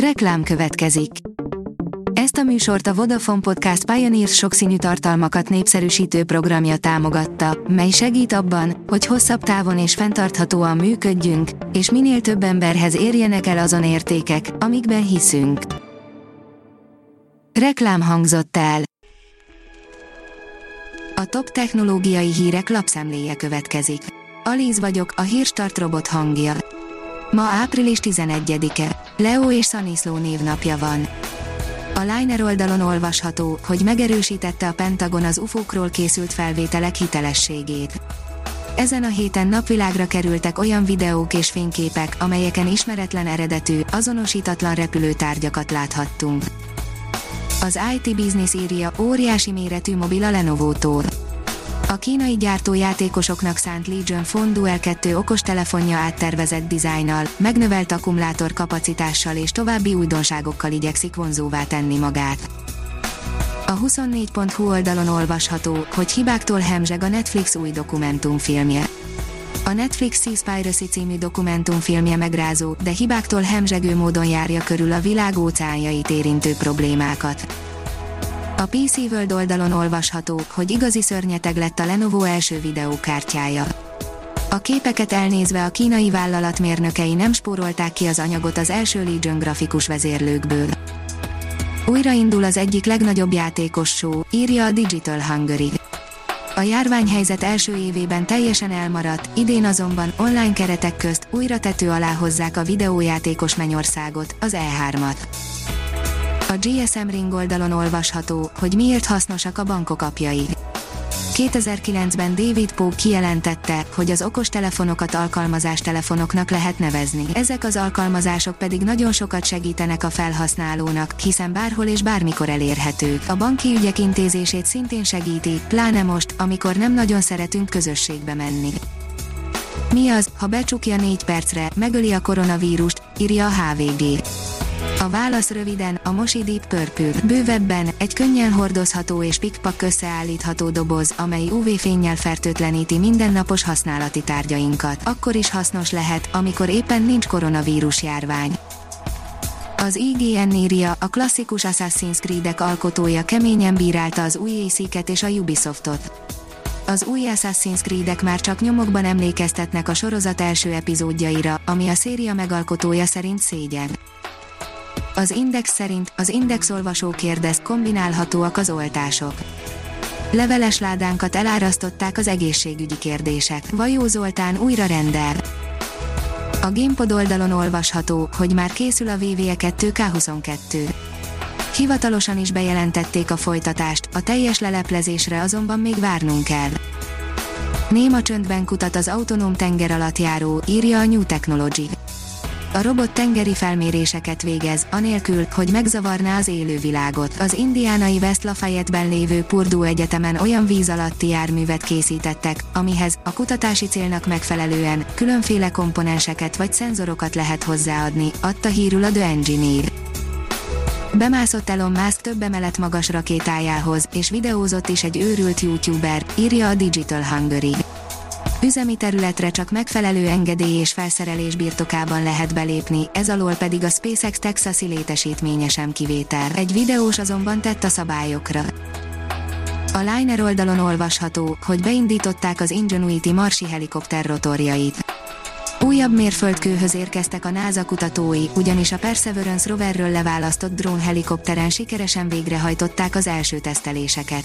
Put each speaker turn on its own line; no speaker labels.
Reklám következik. Ezt a műsort a Vodafone Podcast Pioneers sokszínű tartalmakat népszerűsítő programja támogatta, mely segít abban, hogy hosszabb távon és fenntarthatóan működjünk, és minél több emberhez érjenek el azon értékek, amikben hiszünk. Reklám hangzott el. A top technológiai hírek lapszemléje következik. Alíz vagyok, a hírstart robot hangja. Ma április 11-e. Leo és Szaniszló névnapja van. A Liner oldalon olvasható, hogy megerősítette a Pentagon az UFO-król készült felvételek hitelességét. Ezen a héten napvilágra kerültek olyan videók és fényképek, amelyeken ismeretlen eredetű, azonosítatlan repülőtárgyakat láthattunk. Az IT Business írja óriási méretű mobil a Lenovo-tól. A kínai gyártó játékosoknak szánt Legion Phone Duel 2 okostelefonja áttervezett dizájnnal, megnövelt akkumulátor kapacitással és további újdonságokkal igyekszik vonzóvá tenni magát. A 24.hu oldalon olvasható, hogy hibáktól hemzseg a Netflix új dokumentumfilmje. A Netflix Seaspiracy című dokumentumfilmje megrázó, de hibáktól hemzsegő módon járja körül a világ óceánjait érintő problémákat. A PC World oldalon olvasható, hogy igazi szörnyeteg lett a Lenovo első videókártyája. A képeket elnézve a kínai vállalat mérnökei nem spórolták ki az anyagot az első Legion grafikus vezérlőkből. Újraindul az egyik legnagyobb játékos show, írja a Digital Hungary. A járványhelyzet első évében teljesen elmaradt, idén azonban online keretek közt újra tető alá hozzák a videójátékos mennyországot, az E3-at. GSM Ring oldalon olvasható, hogy miért hasznosak a bankok apjai. 2009-ben David Pogue kijelentette, hogy az okostelefonokat alkalmazástelefonoknak lehet nevezni. Ezek az alkalmazások pedig nagyon sokat segítenek a felhasználónak, hiszen bárhol és bármikor elérhetők. A banki ügyek intézését szintén segíti, pláne most, amikor nem nagyon szeretünk közösségbe menni. Mi az, ha becsukja négy percre, megöli a koronavírust, írja a HVG. A válasz röviden, a Mosi Deep Purple. Bővebben, egy könnyen hordozható és pikpak összeállítható doboz, amely UV-fénnyel fertőtleníti mindennapos használati tárgyainkat. Akkor is hasznos lehet, amikor éppen nincs koronavírus járvány. Az IGN írja, a klasszikus Assassin's Creed-ek alkotója keményen bírálta az új éjsziket és a Ubisoftot. Az új Assassin's Creed-ek már csak nyomokban emlékeztetnek a sorozat első epizódjaira, ami a széria megalkotója szerint szégyen. Az Index szerint az Index olvasó kérdez, kombinálhatóak az oltások. Leveles ládánkat elárasztották az egészségügyi kérdések. Vajó Zoltán újra rendel. A Gamepod oldalon olvasható, hogy már készül a VVE 2K22. Hivatalosan is bejelentették a folytatást, a teljes leleplezésre azonban még várnunk kell. Néma csöndben kutat az autonóm tengeralattjáró, írja a New Technology a robot tengeri felméréseket végez, anélkül, hogy megzavarná az élővilágot. Az indiánai West Lafayette-ben lévő Purdue Egyetemen olyan víz alatti járművet készítettek, amihez, a kutatási célnak megfelelően, különféle komponenseket vagy szenzorokat lehet hozzáadni, adta hírül a The Engineer. Bemászott Elon Musk több emelet magas rakétájához, és videózott is egy őrült youtuber, írja a Digital Hungary. Üzemi területre csak megfelelő engedély és felszerelés birtokában lehet belépni, ez alól pedig a SpaceX Texasi létesítménye sem kivétel. Egy videós azonban tett a szabályokra. A Liner oldalon olvasható, hogy beindították az Ingenuity marsi helikopter rotorjait. Újabb mérföldkőhöz érkeztek a NASA kutatói, ugyanis a Perseverance roverről leválasztott drón helikopteren sikeresen végrehajtották az első teszteléseket.